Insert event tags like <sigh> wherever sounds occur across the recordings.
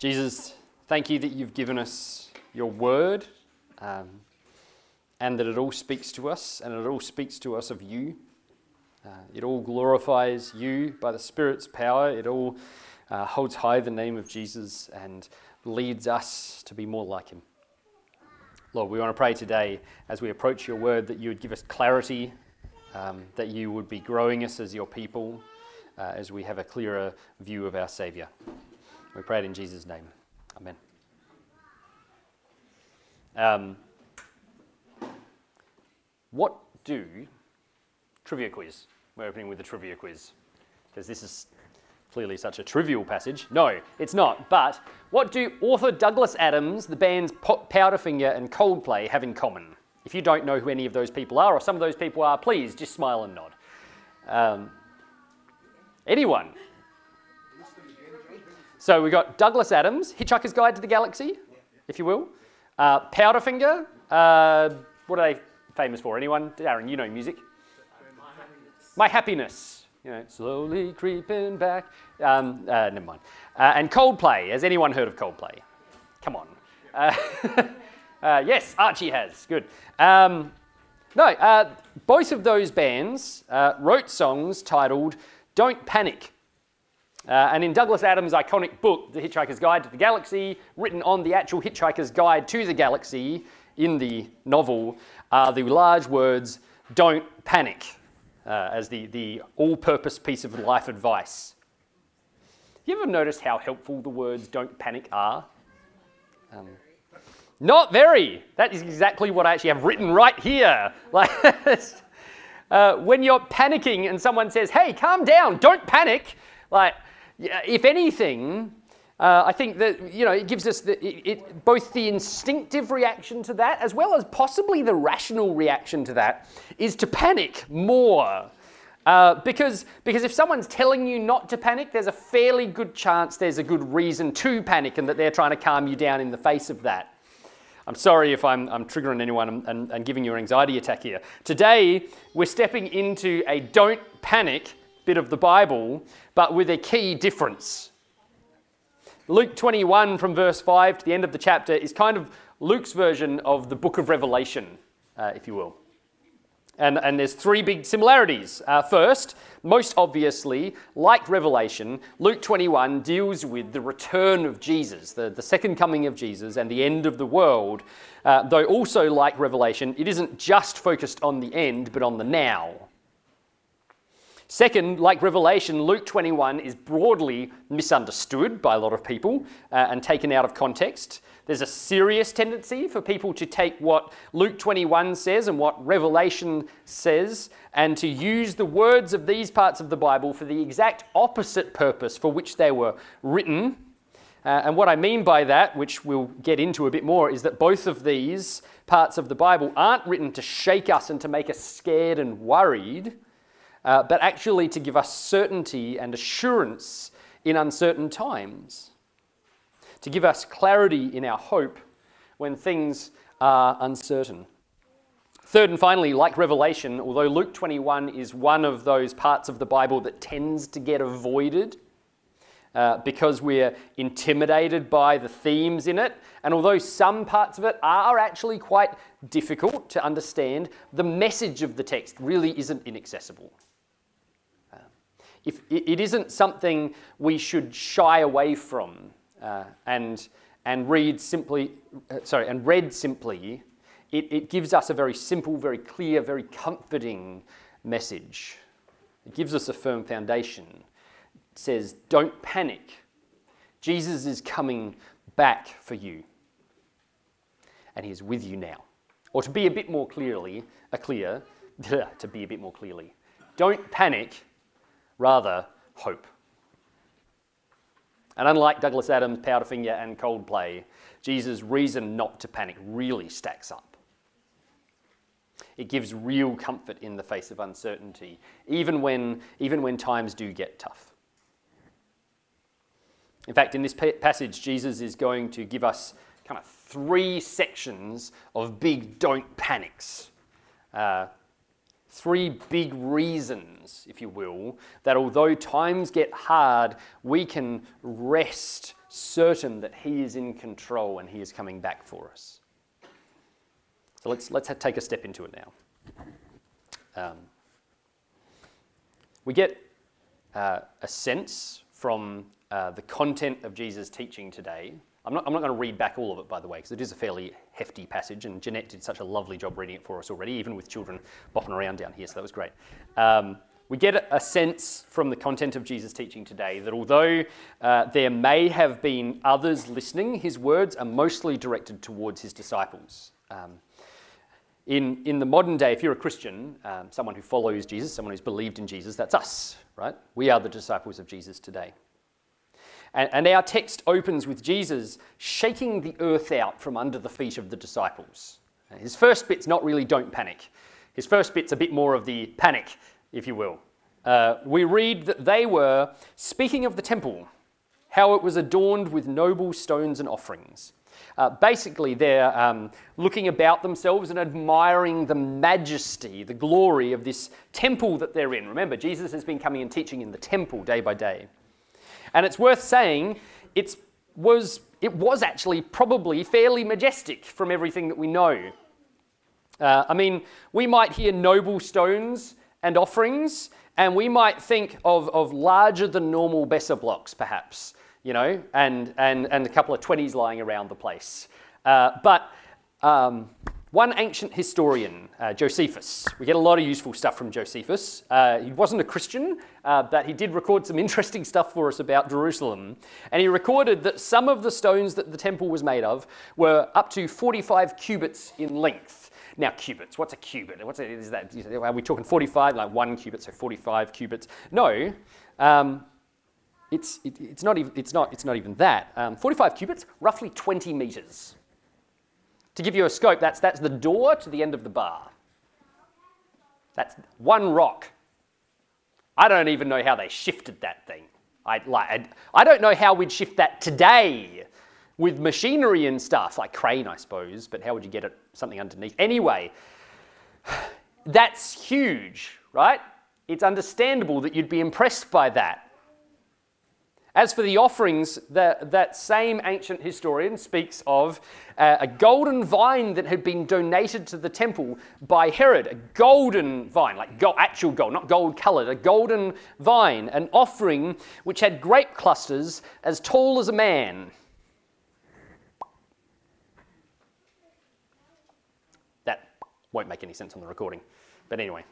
Jesus, thank you that you've given us your word um, and that it all speaks to us and it all speaks to us of you. Uh, it all glorifies you by the Spirit's power. It all uh, holds high the name of Jesus and leads us to be more like him. Lord, we want to pray today as we approach your word that you would give us clarity, um, that you would be growing us as your people uh, as we have a clearer view of our Saviour. We pray it in Jesus' name. Amen. Um, what do trivia quiz? We're opening with a trivia quiz because this is clearly such a trivial passage. No, it's not. But what do author Douglas Adams, the bands Powderfinger and Coldplay have in common? If you don't know who any of those people are, or some of those people are, please just smile and nod. Um, anyone? So we got Douglas Adams, Hitchhiker's Guide to the Galaxy, if you will. Uh, Powderfinger, uh, what are they famous for? Anyone? Darren, you know music. My happiness. You know, slowly creeping back. Um, uh, never mind. Uh, and Coldplay. Has anyone heard of Coldplay? Come on. Uh, <laughs> uh, yes, Archie has. Good. Um, no, both of those bands wrote songs titled "Don't Panic." Uh, and in Douglas Adams' iconic book, The Hitchhiker's Guide to the Galaxy, written on the actual Hitchhiker's Guide to the Galaxy in the novel, are the large words, don't panic, uh, as the, the all purpose piece of life advice. You ever noticed how helpful the words don't panic are? Um, not very. That is exactly what I actually have written right here. <laughs> Like, uh, when you're panicking and someone says, hey, calm down, don't panic, like, if anything, uh, I think that you know it gives us the, it, it, both the instinctive reaction to that as well as possibly the rational reaction to that is to panic more. Uh, because, because if someone's telling you not to panic, there's a fairly good chance there's a good reason to panic and that they're trying to calm you down in the face of that. I'm sorry if I'm, I'm triggering anyone and, and, and giving you an anxiety attack here. Today, we're stepping into a don't panic bit of the Bible, but with a key difference. Luke 21, from verse 5 to the end of the chapter, is kind of Luke's version of the book of Revelation, uh, if you will. And, and there's three big similarities. Uh, first, most obviously, like Revelation, Luke 21 deals with the return of Jesus, the, the second coming of Jesus, and the end of the world. Uh, though also, like Revelation, it isn't just focused on the end, but on the now. Second, like Revelation, Luke 21 is broadly misunderstood by a lot of people uh, and taken out of context. There's a serious tendency for people to take what Luke 21 says and what Revelation says and to use the words of these parts of the Bible for the exact opposite purpose for which they were written. Uh, and what I mean by that, which we'll get into a bit more, is that both of these parts of the Bible aren't written to shake us and to make us scared and worried uh, but actually to give us certainty and assurance in uncertain times, to give us clarity in our hope when things are uncertain. Third and finally, like Revelation, although Luke 21 is one of those parts of the Bible that tends to get avoided uh, because we're intimidated by the themes in it, and although some parts of it are actually quite difficult to understand, the message of the text really isn't inaccessible if it isn't something we should shy away from uh, and, and read simply, uh, sorry, and read simply, it, it gives us a very simple, very clear, very comforting message. It gives us a firm foundation. It says, don't panic. Jesus is coming back for you. And he is with you now. Or to be a bit more clearly, a clear, <laughs> to be a bit more clearly, don't panic rather hope. And unlike Douglas Adams, Powderfinger, and Coldplay, Jesus' reason not to panic really stacks up. It gives real comfort in the face of uncertainty, even when, even when times do get tough. In fact, in this passage, Jesus is going to give us kind of three sections of big don't panics. Uh, three big reasons, if you will, that although times get hard, we can rest certain that He is in control and He is coming back for us. So let's, let's take a step into it now. Um, we get uh, a sense from uh, the content of Jesus' teaching today. I'm not, I'm not going to read back all of it, by the way, because it is a fairly hefty passage, and Jeanette did such a lovely job reading it for us already, even with children bopping around down here, so that was great. Um, we get a sense from the content of Jesus' teaching today that although uh, there may have been others listening, his words are mostly directed towards his disciples. Um, in, in the modern day, if you're a Christian, um, someone who follows Jesus, someone who's believed in Jesus, that's us, right? We are the disciples of Jesus today. And, and our text opens with Jesus shaking the earth out from under the feet of the disciples. His first bit's not really don't panic. His first bit's a bit more of the panic if you will. Uh, we read that they were speaking of the temple, how it was adorned with noble stones and offerings. Uh, basically, they're um, looking about themselves and admiring the majesty, the glory of this temple that they're in. Remember, Jesus has been coming and teaching in the temple day by day. And it's worth saying it's, was, it was actually probably fairly majestic from everything that we know. Uh, I mean, we might hear noble stones and offerings, and we might think of, of larger than normal Besser blocks, perhaps, you know, and, and, and a couple of 20s lying around the place. Uh, but um, one ancient historian, uh, Josephus, we get a lot of useful stuff from Josephus. Uh, he wasn't a Christian, uh, but he did record some <laughs> interesting stuff for us about Jerusalem. And he recorded that some of the stones that the temple was made of were up to 45 cubits in length. Now, cubits. What's a cubit? What's a, is that? Are we talking 45, like one cubit, so 45 cubits? No. Um, it's, it, it's, not even, it's, not, it's not even that. Um, 45 cubits, roughly 20 meters. To give you a scope, that's, that's the door to the end of the bar. That's one rock. I don't even know how they shifted that thing. I, like, I, I don't know how we'd shift that today with machinery and stuff, like crane, I suppose, but how would you get it something underneath? Anyway, <sighs> that's huge, right? It's understandable that you'd be impressed by that. As for the offerings, the, that same ancient historian speaks of uh, a golden vine that had been donated to the temple by Herod. A golden vine, like actual gold, not gold colored, a golden vine, an offering which had grape clusters as tall as a man. That won't make any sense on the recording. But anyway.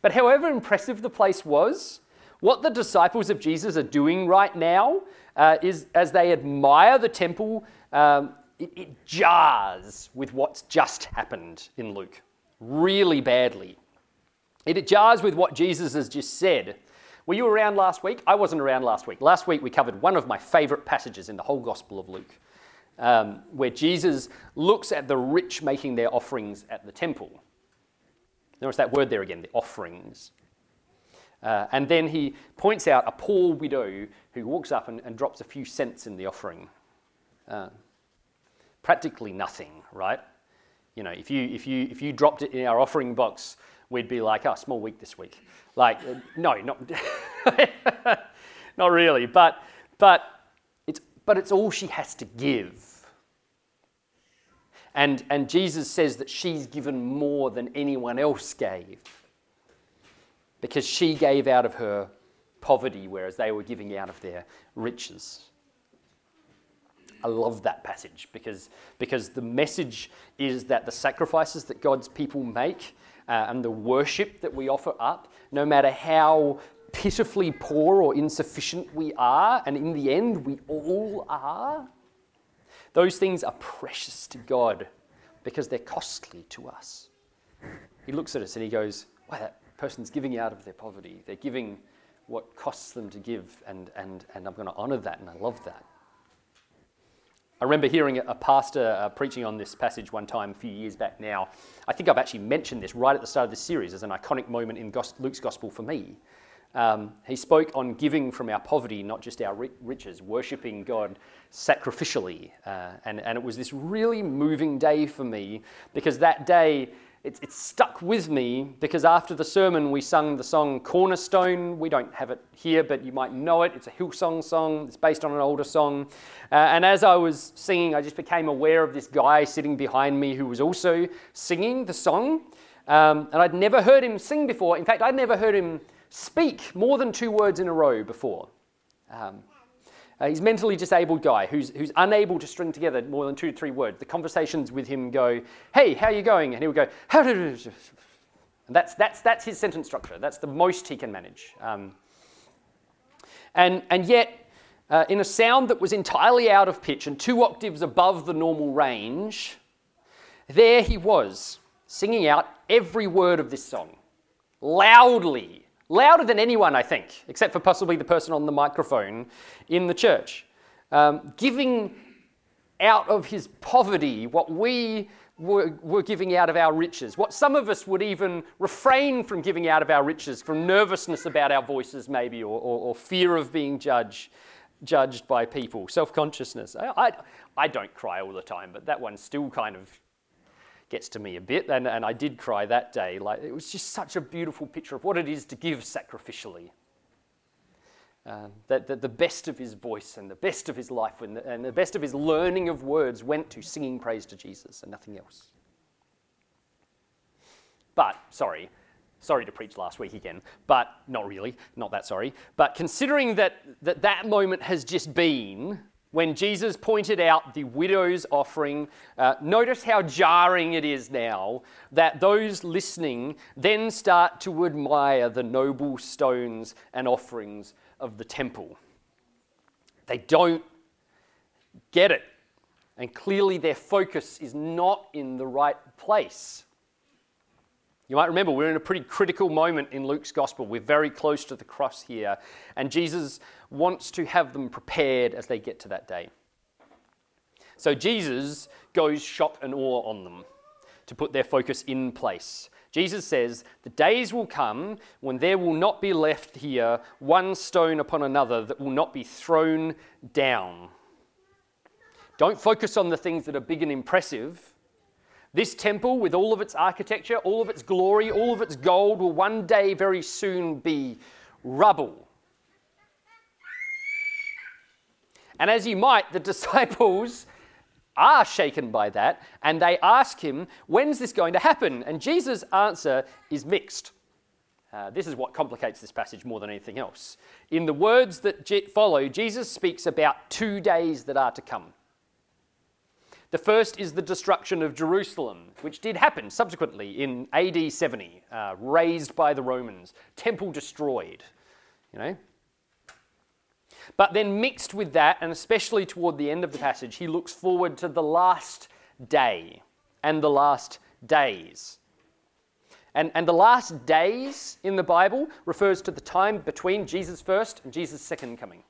But however impressive the place was, what the disciples of Jesus are doing right now uh, is as they admire the temple, um, it, it jars with what's just happened in Luke really badly. It jars with what Jesus has just said. Were you around last week? I wasn't around last week. Last week we covered one of my favorite passages in the whole Gospel of Luke um, where Jesus looks at the rich making their offerings at the temple. Notice that word there again, the offerings. Uh, and then he points out a poor widow who walks up and, and drops a few cents in the offering. Uh, practically nothing, right? You know, if you, if, you, if you dropped it in our offering box, we'd be like, oh, small week this week. Like, uh, no, not, <laughs> not really. But, but it's, but it's all she has to give. And, and Jesus says that she's given more than anyone else gave because she gave out of her poverty, whereas they were giving out of their riches. I love that passage because, because the message is that the sacrifices that God's people make uh, and the worship that we offer up, no matter how pitifully poor or insufficient we are, and in the end, we all are, those things are precious to God because they're costly to us. He looks at us and he goes, Wow, that person's giving out of their poverty. They're giving what costs them to give, and, and, and I'm going to honor that, and I love that. I remember hearing a pastor uh, preaching on this passage one time a few years back now. I think I've actually mentioned this right at the start of this series as an iconic moment in Luke's gospel for me. Um, he spoke on giving from our poverty, not just our riches, worshipping God sacrificially. Uh, and, and it was this really moving day for me because that day it's, it's stuck with me because after the sermon we sung the song Cornerstone. We don't have it here, but you might know it. It's a Hillsong song. It's based on an older song. Uh, and as I was singing, I just became aware of this guy sitting behind me who was also singing the song. Um, and I'd never heard him sing before. In fact, I'd never heard him speak more than two words in a row before. Um, uh, he's a mentally disabled guy who's, who's unable to string together more than two to three words. The conversations with him go, hey, how are you going? And he would go, how did And that's, that's, that's his sentence structure. That's the most he can manage. Um, and, and yet, uh, in a sound that was entirely out of pitch and two octaves above the normal range, there he was, singing out every word of this song, loudly, louder than anyone, I think, except for possibly the person on the microphone in the church, um, giving out of his poverty what we were, were, giving out of our riches, what some of us would even refrain from giving out of our riches, from nervousness about our voices, maybe, or, or, or fear of being judged. Judged by people, self consciousness. I, I, I don't cry all the time, but that one still kind of gets to me a bit, and, and I did cry that day. Like it was just such a beautiful picture of what it is to give sacrificially. That, that the best of his voice and the best of his life and the, and the best of his learning of words went to singing praise to Jesus and nothing else. But, sorry, sorry to preach last week again, but not really, not that sorry. But considering that that, that moment has just been, when Jesus pointed out the widow's offering, uh, notice how jarring it is now that those listening then start to admire the noble stones and offerings of the temple. They don't get it, and clearly their focus is not in the right place. You might remember we're in a pretty critical moment in Luke's gospel. We're very close to the cross here, and Jesus wants to have them prepared as they get to that day. So Jesus goes shock and awe on them to put their focus in place. Jesus says, The days will come when there will not be left here one stone upon another that will not be thrown down. Don't focus on the things that are big and impressive this temple, with all of its architecture, all of its glory, all of its gold, will one day very soon be rubble. And as you might, the <laughs> disciples are shaken by that and they ask him, When's this going to happen? And Jesus' answer is mixed. Uh, this is what complicates this passage more than anything else. In the words that follow, Jesus speaks about two days that are to come. The first is the destruction of Jerusalem, which did happen subsequently in AD 70, uh, by the Romans, temple destroyed, you know. But then, mixed with that, and especially toward the end of the passage, he looks forward to the last day and the last days. And, and the last days in the Bible refers to the time between Jesus' first and Jesus' second coming.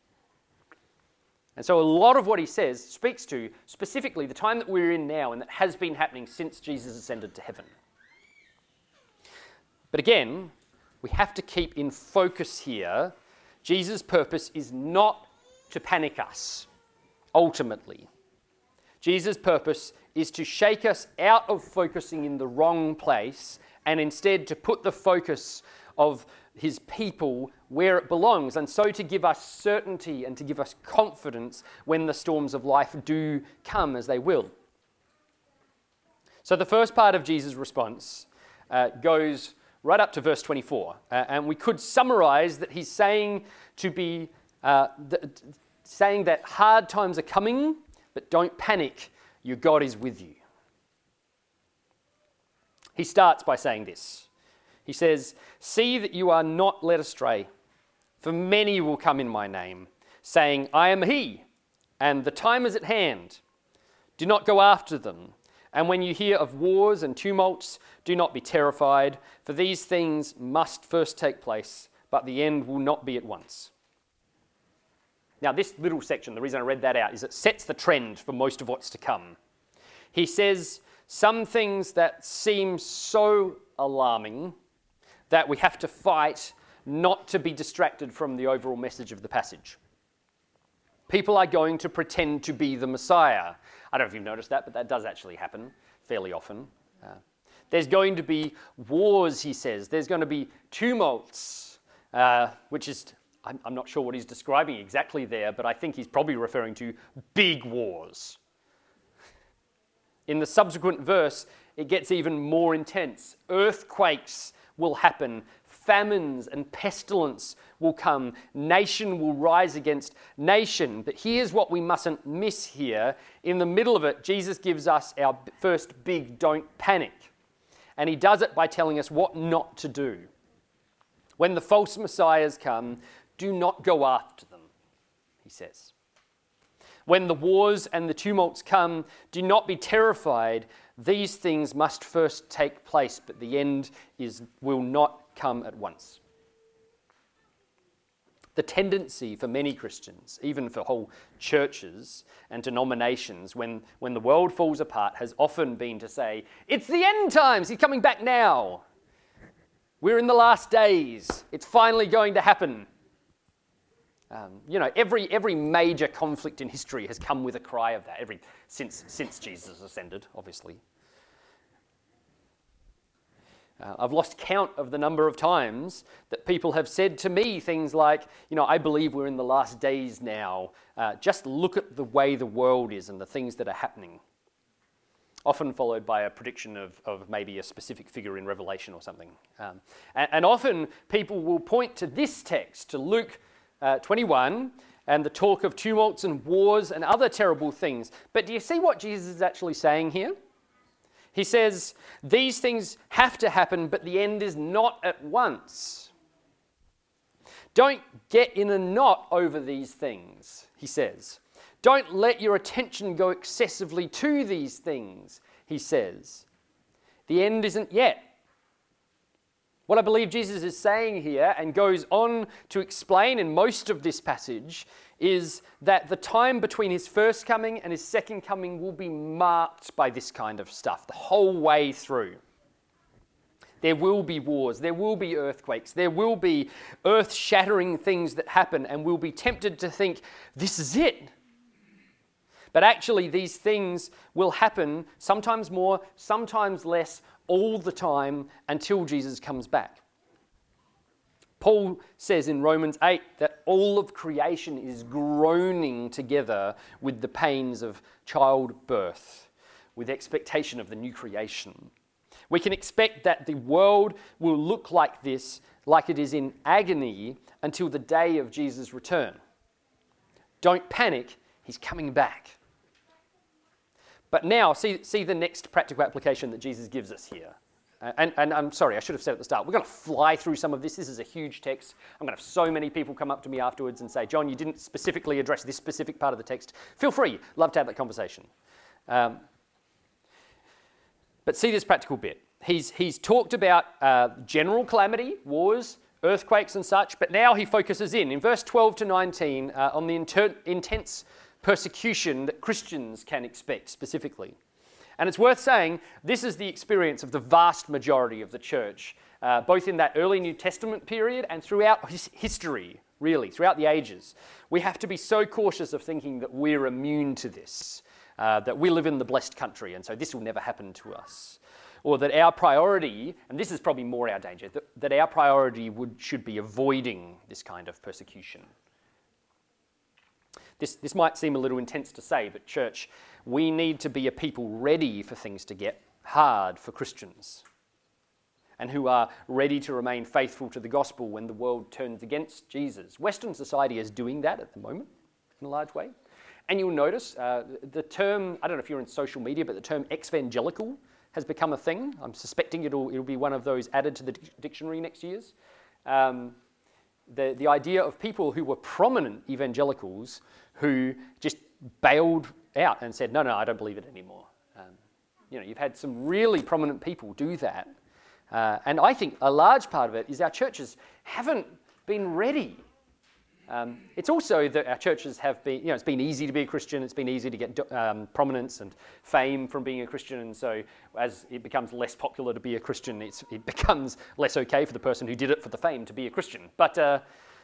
And so a lot of what he says speaks to specifically the time that we're in now and that has been happening since Jesus ascended to heaven. But again, we have to keep in focus here. Jesus' purpose is not to panic us, ultimately. Jesus' purpose is to shake us out of focusing in the wrong place and instead to put the focus of his people where it belongs, and so to give us certainty and to give us confidence when the storms of life do come as they will. So, the first part of Jesus' response uh, goes right up to verse 24, uh, and we could summarize that he's saying to be uh, th- saying that hard times are coming, but don't panic, your God is with you. He starts by saying this he says, See that you are not led astray, for many will come in my name, saying, I am he, and the time is at hand. Do not go after them. And when you hear of wars and tumults, do not be terrified, for these things must first take place, but the end will not be at once. Now, this little section, the reason I read that out is it sets the trend for most of what's to come. He says some things that seem so alarming that we have to fight not to be distracted from the overall message of the passage. People are going to pretend to be the Messiah. I don't know if you've noticed that, but that does actually happen fairly often. Uh, There's going to be wars, he says. There's going to be tumults, uh, which is, I'm, I'm not sure what he's describing exactly there, but I think he's probably referring to big wars. In the subsequent verse, it gets even more intense. Earthquakes will happen, famines and pestilence will come, nation will rise against nation. But here's what we mustn't miss here. In the middle of it, Jesus gives us our first big don't panic. And he does it by telling us what not to do. When the false messiahs come, do not go after them, he says. When the wars and the tumults come, do not be terrified. These things must first take place, but the end is, will not come at once. The tendency for many Christians, even for whole churches and denominations, when, when the world falls apart, has often been to say, It's the end times, he's coming back now. We're in the last days, it's finally going to happen. Um, you know, every, every major conflict in history has come with a cry of that, every, since, since Jesus ascended, obviously. Uh, I've lost count of the number of times that people have said to me things like, you know, I believe we're in the last days now. Uh, just look at the way the world is and the things that are happening. Often followed by a prediction of, of maybe a specific figure in Revelation or something. Um, and, and, often people will point to this text, to Luke uh, 21, and the talk of tumults and wars and other terrible things. But do you see what Jesus is actually saying here? He says, These things have to happen, but the end is not at once. Don't get in a knot over these things, he says. Don't let your attention go excessively to these things, he says. The end isn't yet. What I believe Jesus is saying here and goes on to explain in most of this passage is that the time between his first coming and his second coming will be marked by this kind of stuff the whole way through. There will be wars, there will be earthquakes, there will be earth shattering things that happen, and we'll be tempted to think, this is it. But actually, these things will happen sometimes more, sometimes less, all the time until Jesus comes back. Paul says in Romans 8 that all of creation is groaning together with the pains of childbirth, with expectation of the new creation. We can expect that the world will look like this, like it is in agony, until the day of Jesus' return. Don't panic, he's coming back. But now, see, see the next practical application that Jesus gives us here. And, and, I'm sorry, I should have said at the start, we're going to fly through some of this. This is a huge text. I'm going to have so many people come up to me afterwards and say, John, you didn't specifically address this specific part of the text. Feel free, love to have that conversation. Um, but see this practical bit. He's, he's talked about uh, general calamity, wars, earthquakes, and such, but now he focuses in, in verse 12 to 19, uh, on the inter- intense persecution that Christians can expect specifically. And it's worth saying this is the experience of the vast majority of the church, uh, both in that early New Testament period and throughout his history, really, throughout the ages. We have to be so cautious of thinking that we're immune to this, uh, that we live in the blessed country, and so this will never happen to us. Or that our priority, and this is probably more our danger, that, that our priority would, should be avoiding this kind of persecution. This, this might seem a little intense to say, but church, we need to be a people ready for things to get hard for Christians and who are ready to remain faithful to the gospel when the world turns against Jesus. Western society is doing that at the moment in a large way. And you'll notice uh, the term, I don't know if you're in social media, but the term exvangelical has become a thing. I'm suspecting it'll, it'll be one of those added to the dictionary next year's. Um, the, the idea of people who were prominent evangelicals who just bailed out and said, no, no, I don't believe it anymore. Um, you know, you've had some really prominent people do that. Uh, and I think a large part of it is our churches haven't been ready. Um, it's also that our churches have been, you know, it's been easy to be a Christian, it's been easy to get um, prominence and fame from being a Christian, and so as it becomes less popular to be a Christian, it becomes less okay for the person who did it for the fame to be a Christian. But, uh,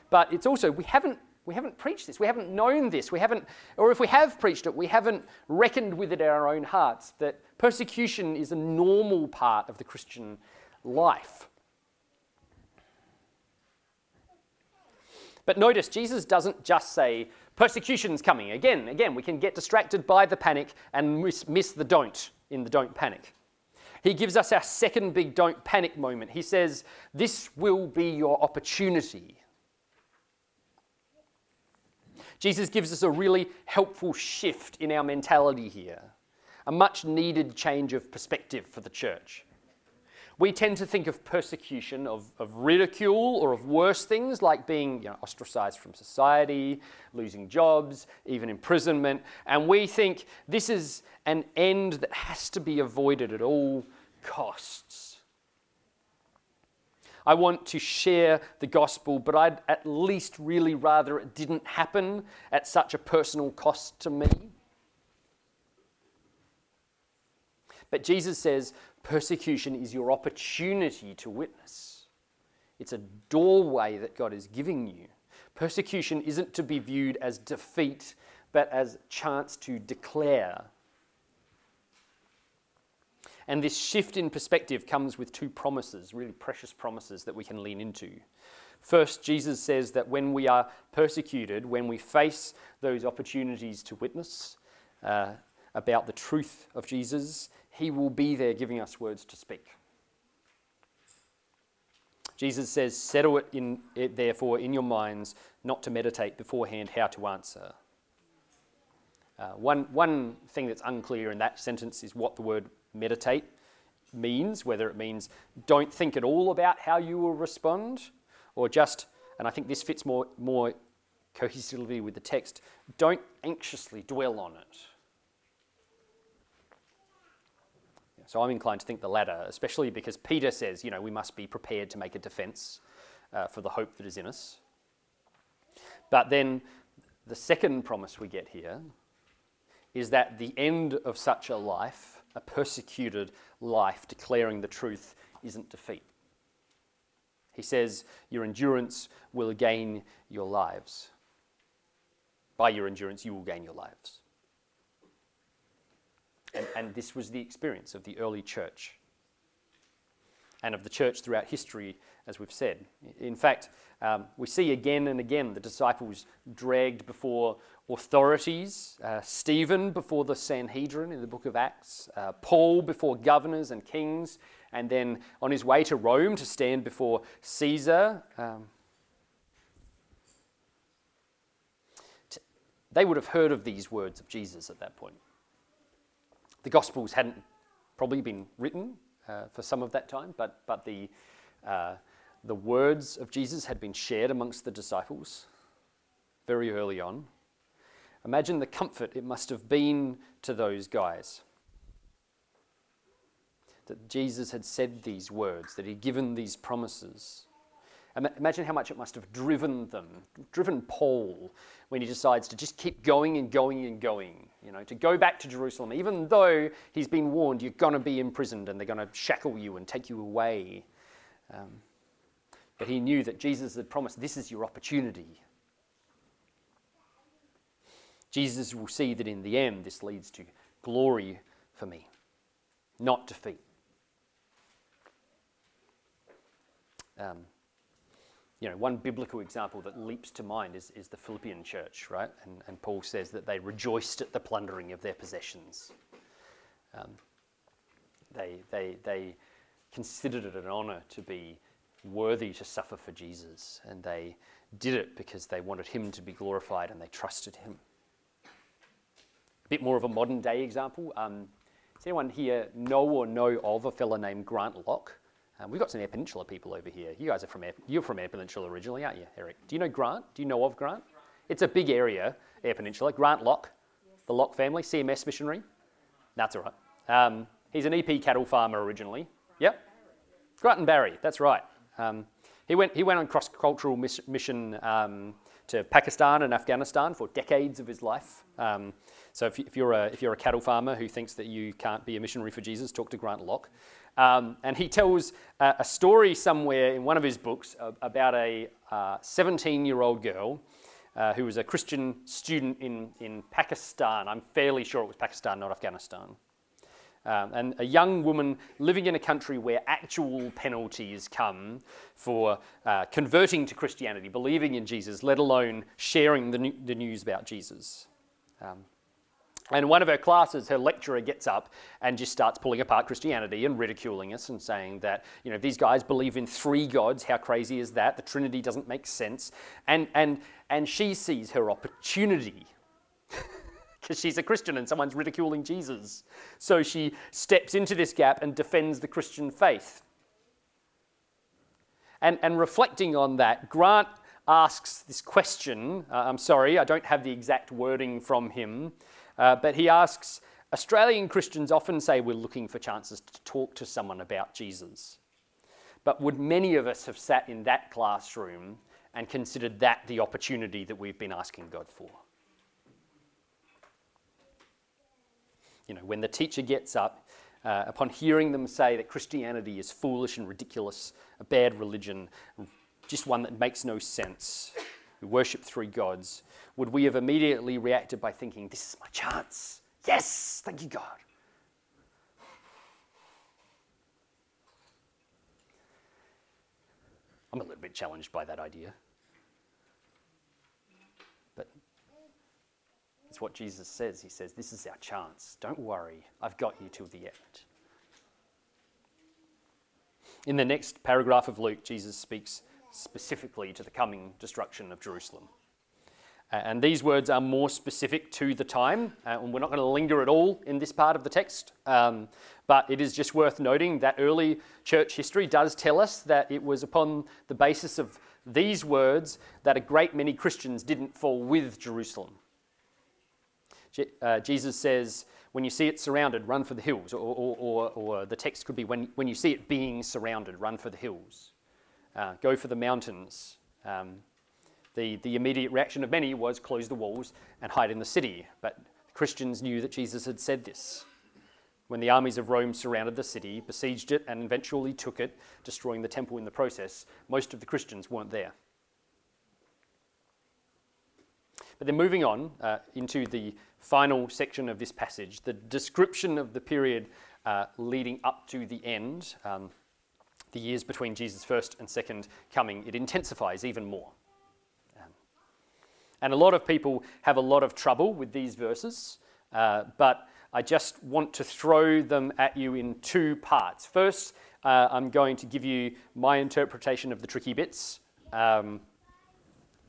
but it's also, we haven't we haven't preached this, we haven't known this, we haven't, or if we have preached it, we haven't reckoned with it in our own hearts that persecution is a normal part of the Christian life. But notice, Jesus doesn't just say, persecution's coming. Again, again, we can get distracted by the panic and miss, miss the don't in the don't panic. He gives us our second big don't panic moment. He says, This will be your opportunity. Jesus gives us a really helpful shift in our mentality here, a much needed change of perspective for the church. We tend to think of persecution, of, of ridicule, or of worse things like being you know, ostracized from society, losing jobs, even imprisonment. And we think this is an end that has to be avoided at all costs. I want to share the gospel, but I'd at least really rather it didn't happen at such a personal cost to me. But Jesus says persecution is your opportunity to witness. It's a doorway that God is giving you. Persecution isn't to be viewed as defeat, but as chance to declare. And this shift in perspective comes with two promises, really precious promises that we can lean into. First, Jesus says that when we are persecuted, when we face those opportunities to witness uh, about the truth of Jesus, he will be there giving us words to speak. Jesus says, Settle it, in, it therefore in your minds, not to meditate beforehand how to answer. Uh, one, one thing that's unclear in that sentence is what the word meditate means, whether it means don't think at all about how you will respond, or just, and I think this fits more, more cohesively with the text, don't anxiously dwell on it. So I'm inclined to think the latter, especially because Peter says, you know, we must be prepared to make a defense uh, for the hope that is in us. But then the second promise we get here is that the end of such a life, a persecuted life declaring the truth, isn't defeat. He says, Your endurance will gain your lives. By your endurance, you will gain your lives. And, and this was the experience of the early church and of the church throughout history, as we've said. In fact, um, we see again and again the disciples dragged before authorities, uh, Stephen before the Sanhedrin in the book of Acts, uh, Paul before governors and kings, and then on his way to Rome to stand before Caesar. Um, t- they would have heard of these words of Jesus at that point. The Gospels hadn't probably been written uh, for some of that time, but, but the, uh, the words of Jesus had been shared amongst the disciples very early on. Imagine the comfort it must have been to those guys that Jesus had said these words, that he'd given these promises. Imagine how much it must have driven them, driven Paul when he decides to just keep going and going and going, you know, to go back to Jerusalem, even though he's been warned you're going to be imprisoned and they're going to shackle you and take you away. Um, but he knew that Jesus had promised this is your opportunity. Jesus will see that in the end this leads to glory for me, not defeat. Um, you know, one biblical example that leaps to mind is, is the Philippian church, right? And, and Paul says that they rejoiced at the plundering of their possessions. Um, they, they, they considered it an honor to be worthy to suffer for Jesus, and they did it because they wanted him to be glorified and they trusted him. A bit more of a modern day example. Um, does anyone here know or know of a fellow named Grant Locke? Um, we've got some Eyre Peninsula people over here. You guys are from Eyre, you're from Eyre Peninsula originally, aren't you, Eric? Do you know Grant? Do you know of Grant? It's a big area, Eyre Peninsula. Grant Locke, the Locke family, CMS missionary. That's all right. Um, he's an EP cattle farmer originally. Yep. Grant and Barry, that's right. Um, he, went, he went on cross cultural miss, mission um, to Pakistan and Afghanistan for decades of his life. Um, so if, if, you're a, if you're a cattle farmer who thinks that you can't be a missionary for Jesus, talk to Grant Locke. Um, and he tells a, a, story somewhere in one of his books about a 17 uh, year old girl uh, who was a Christian student in, in Pakistan. I'm fairly sure it was Pakistan, not Afghanistan. Um, and a young woman living in a country where actual penalties come for uh, converting to Christianity, believing in Jesus, let alone sharing the, the news about Jesus. Um, and one of her classes, her lecturer gets up and just starts pulling apart Christianity and ridiculing us and saying that, you know, these guys believe in three gods. How crazy is that? The Trinity doesn't make sense. And, and, and she sees her opportunity <laughs> because she's a Christian and someone's ridiculing Jesus. So she steps into this gap and defends the Christian faith. And, and reflecting on that, Grant asks this question. Uh, I'm sorry, I don't have the exact wording from him. Uh, but he asks Australian Christians often say we're looking for chances to talk to someone about Jesus. But would many of us have sat in that classroom and considered that the opportunity that we've been asking God for? You know, when the teacher gets up, uh, upon hearing them say that Christianity is foolish and ridiculous, a bad religion, just one that makes no sense, we worship three gods, would we have immediately reacted by thinking, This is my chance? Yes, thank you, God. I'm a little bit challenged by that idea. It's what Jesus says. He says, This is our chance. Don't worry, I've got you till the end. In the next paragraph of Luke, Jesus speaks specifically to the coming destruction of Jerusalem. And these words are more specific to the time, uh, and we're not going to linger at all in this part of the text. Um, but it is just worth noting that early church history does tell us that it was upon the basis of these words that a great many Christians didn't fall with Jerusalem. Uh, Jesus says, when you see it surrounded, run for the hills. Or, or, or, or, the text could be, when, when you see it being surrounded, run for the hills. Uh, go for the mountains. Um, the, the immediate reaction of many was close the walls and hide in the city. But Christians knew that Jesus had said this. When the armies of Rome surrounded the city, besieged it, and eventually took it, destroying the temple in the process, most of the Christians weren't there. But then moving on uh, into the final section of this passage, the description of the period uh, leading up to the end, um, the years between Jesus' first and second coming, it intensifies even more. And a lot of people have a lot of trouble with these verses, uh, but I just want to throw them at you in two parts. First, uh, I'm going to give you my interpretation of the tricky bits. Um,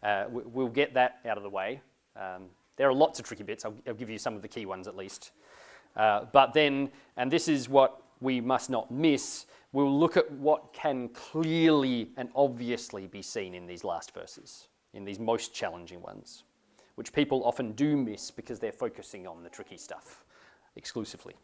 uh, we'll get that out of the way. Um, there are lots of tricky bits. I'll, I'll, give you some of the key ones at least. Uh, but then, and this is what we must not miss, we'll look at what can clearly and obviously be seen in these last verses in these most challenging ones, which people often do miss because they're focusing on the tricky stuff exclusively.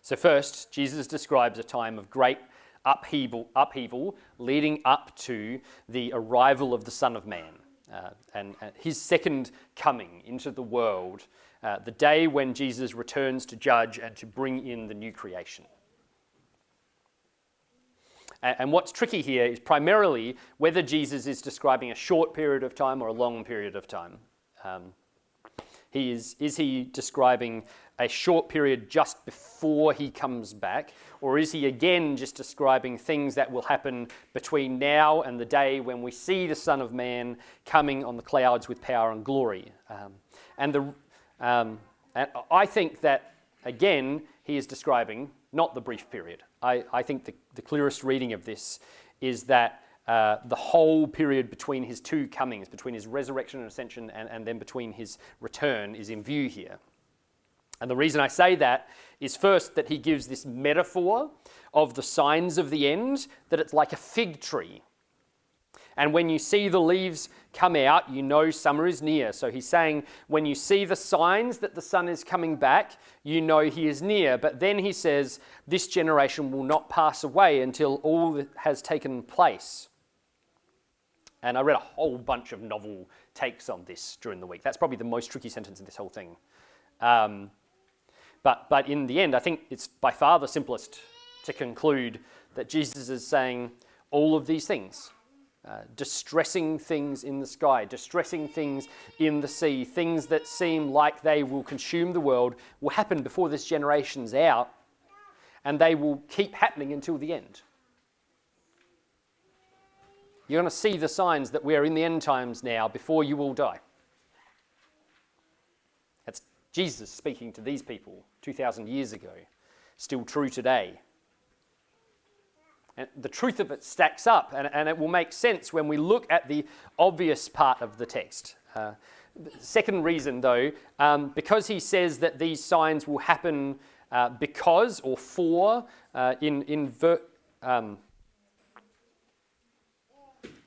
So, first, Jesus describes a time of great upheaval, upheaval leading up to the arrival of the Son of Man uh, and, and, his second coming into the world, uh, the day when Jesus returns to judge and to bring in the new creation. And what's tricky here is primarily whether Jesus is describing a short period of time or a long period of time. Um, he is, is he describing a short period just before he comes back, or is he again just describing things that will happen between now and the day when we see the Son of Man coming on the clouds with power and glory? Um, and, the, um, and I think that, again, he is describing not the brief period. I, I think the, the clearest reading of this is that uh, the whole period between his two comings, between his resurrection and ascension, and, and then between his return, is in view here. And the reason I say that is first that he gives this metaphor of the signs of the end, that it's like a fig tree. And when you see the leaves come out, you know summer is near. So he's saying, when you see the signs that the Son is coming back, you know he is near. But then he says, this generation will not pass away until all has taken place. And I read a whole bunch of novel takes on this during the week. That's probably the most tricky sentence in this whole thing. Um, but, but in the end, I think it's by far the simplest to conclude that Jesus is saying all of these things uh, distressing things in the sky, distressing things in the sea, things that seem like they will consume the world, will happen before this generation's out, and they will keep happening until the end. You're going to see the signs that we are in the end times now before you all die. That's Jesus speaking to these people 2,000 years ago, still true today. And the truth of it stacks up, and, and it will make sense when we look at the obvious part of the text. Uh, second reason, though, um, because he says that these signs will happen uh, because or for, uh, in, in, ver- um,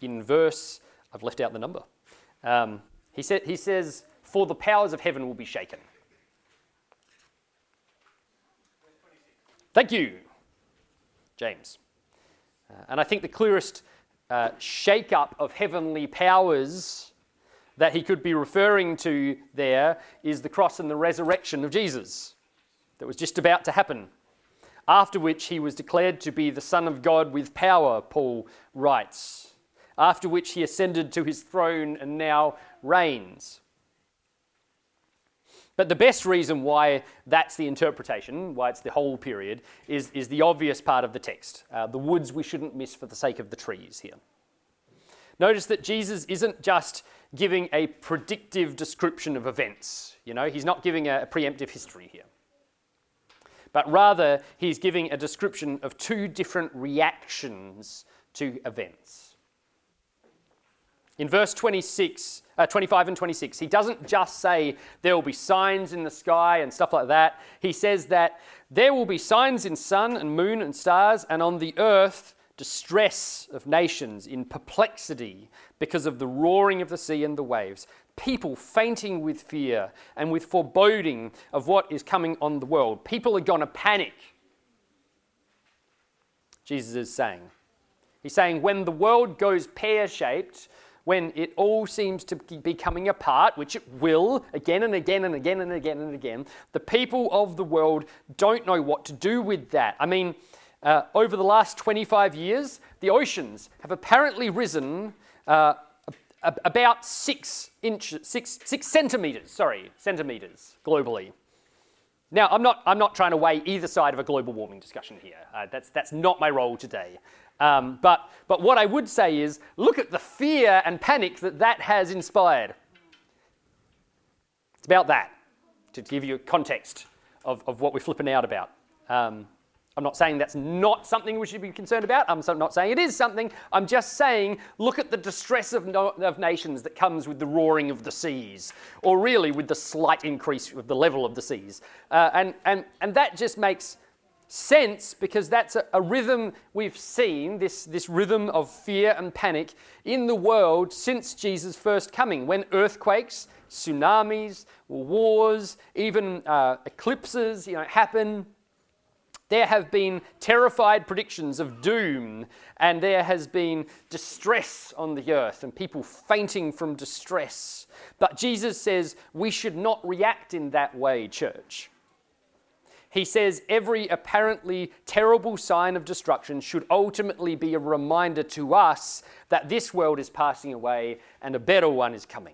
in verse, I've left out the number. Um, he, sa- he says, For the powers of heaven will be shaken. Thank you, James. Uh, and I think the clearest uh, shake up of heavenly powers that he could be referring to there is the cross and the resurrection of Jesus that was just about to happen. After which he was declared to be the Son of God with power, Paul writes. After which he ascended to his throne and now reigns. But the best reason why that's the interpretation, why it's the whole period, is, is the obvious part of the text. Uh, the woods we shouldn't miss for the sake of the trees here. Notice that Jesus isn't just giving a predictive description of events. You know, he's not giving a, a preemptive history here. But rather, he's giving a description of two different reactions to events. In verse 26, uh, 25 and 26, he doesn't just say there will be signs in the sky and stuff like that. He says that there will be signs in sun and moon and stars, and on the earth, distress of nations in perplexity because of the roaring of the sea and the waves. People fainting with fear and with foreboding of what is coming on the world. People are going to panic. Jesus is saying. He's saying when the world goes pear shaped, when it all seems to be coming apart, which it will again and again and again and again and again, the people of the world don't know what to do with that. I mean, uh, over the last 25 years, the oceans have apparently risen uh, about six inches, six, six centimeters, sorry, centimeters globally. Now, I'm not, I'm not trying to weigh either side of a global warming discussion here. Uh, that's, that's not my role today. Um, but, but what I would say is look at the fear and panic that that has inspired. It's about that, to give you context of, of what we're flipping out about. Um, I'm not saying that's not something we should be concerned about. I'm not saying it is something. I'm just saying look at the distress of, no, of nations that comes with the roaring of the seas, or really with the slight increase of the level of the seas. Uh, and, and, and that just makes sense because that's a, a, rhythm we've seen, this, this rhythm of fear and panic in the world since Jesus' first coming, when earthquakes, tsunamis, wars, even uh, eclipses you know, happen. There have been terrified predictions of doom, and there has been distress on the earth and people fainting from distress. But Jesus says we should not react in that way, church. He says every apparently terrible sign of destruction should ultimately be a reminder to us that this world is passing away and a better one is coming.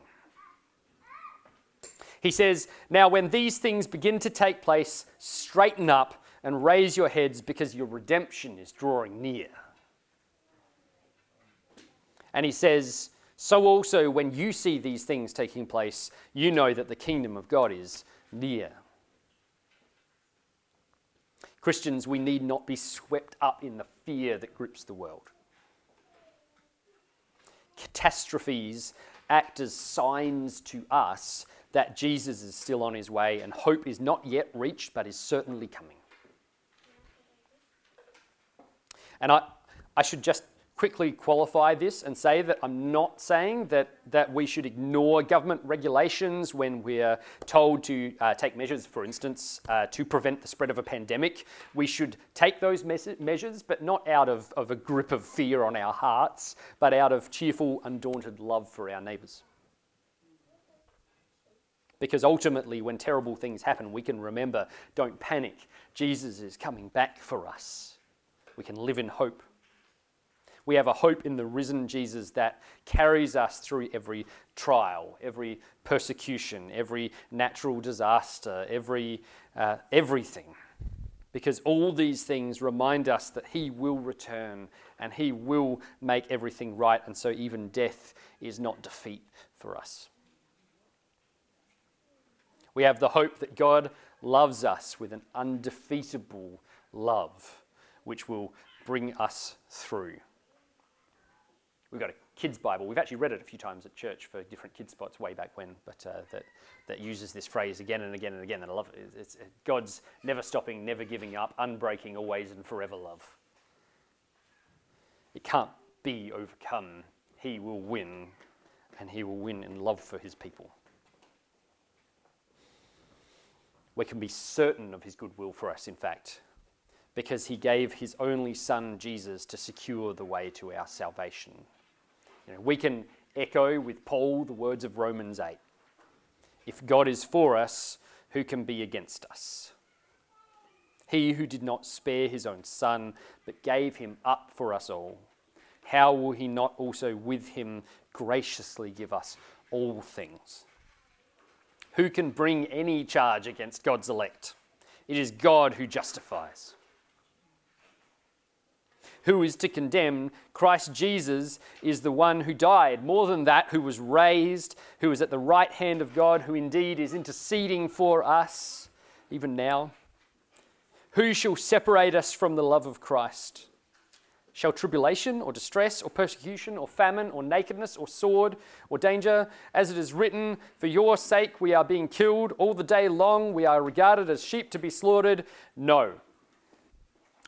He says, Now, when these things begin to take place, straighten up and raise your heads because your redemption is drawing near. And he says, So also, when you see these things taking place, you know that the kingdom of God is near. Christians, we need not be swept up in the fear that grips the world. Catastrophes act as signs to us that Jesus is still on his way and hope is not yet reached but is certainly coming. And I, I should just quickly qualify this and say that I'm not saying that, that we should ignore government regulations when we're told to uh, take measures, for instance, uh, to prevent the spread of a pandemic. We should take those mes- measures, but not out of, of a grip of fear on our hearts, but out of cheerful, undaunted love for our neighbours. Because ultimately, when terrible things happen, we can remember don't panic. Jesus is coming back for us. We can live in hope. We have a hope in the risen Jesus that carries us through every trial, every persecution, every natural disaster, every uh, everything. Because all these things remind us that He will return and He will make everything right, and so even death is not defeat for us. We have the hope that God loves us with an undefeatable love, which will bring us through. We've got a kids' Bible. We've actually read it a few times at church for different kids' spots way back when, but uh, that, that uses this phrase again and again and again. And I love it. It's, it's God's never stopping, never giving up, unbreaking, always and forever love. It can't be overcome. He will win, and He will win in love for His people. We can be certain of His goodwill for us, in fact, because He gave His only Son, Jesus, to secure the way to our salvation. You know, we can echo with Paul the words of Romans 8 If God is for us, who can be against us? He who did not spare his own son, but gave him up for us all, how will he not also with him graciously give us all things? Who can bring any charge against God's elect? It is God who justifies who is to condemn. Christ Jesus is the one who died. More than that, who was raised, who is at the right hand of God, who indeed is interceding for us, even now. Who shall separate us from the love of Christ? Shall tribulation or distress or persecution or famine or nakedness or sword or danger, as it is written, For your sake we are being killed all the day long, we are regarded as sheep to be slaughtered? No.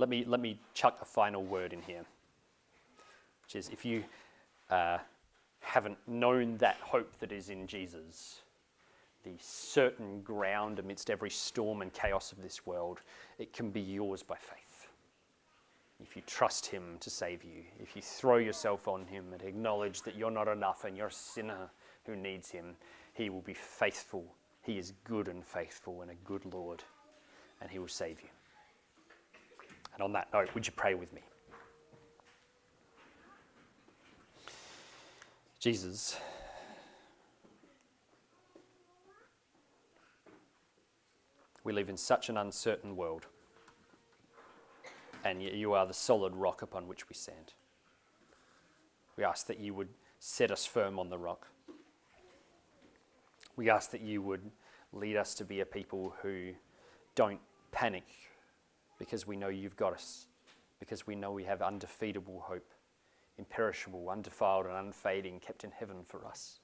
Let me, let me chuck a final word in here, which is if you uh, haven't known that hope that is in Jesus, the certain ground amidst every storm and chaos of this world, it can be yours by faith. If you trust Him to save you, if you throw yourself on Him and acknowledge that you're not enough and you're a sinner who needs Him, He will be faithful. He is good and faithful and a good Lord, and He will save you. And on that note, would you pray with me? Jesus, we live in such an uncertain world, and you are the solid rock upon which we stand. We ask that you would set us firm on the rock. We ask that you would lead us to be a people who don't panic because we know you've got us, because we know we have undefeatable hope, imperishable, undefiled, and unfading, kept in heaven for us.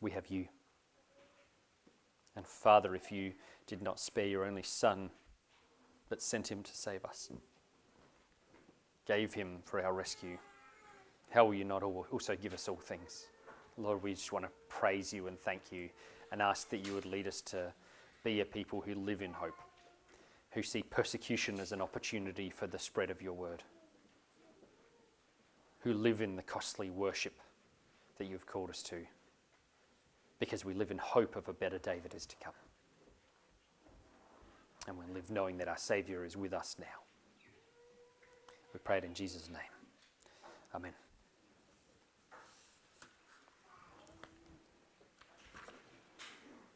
We have you. And Father, if you did not spare your only Son, but sent him to save us, gave him for our rescue, how will you not also give us all things? Lord, we just want to praise you and thank you and ask that you would lead us to be a people who live in hope, who see persecution as an opportunity for the spread of your word, who live in the costly worship that you've called us to, because we live in hope of a better day that is to come. And we live knowing that our Saviour is with us now. We pray it in Jesus' name. Amen.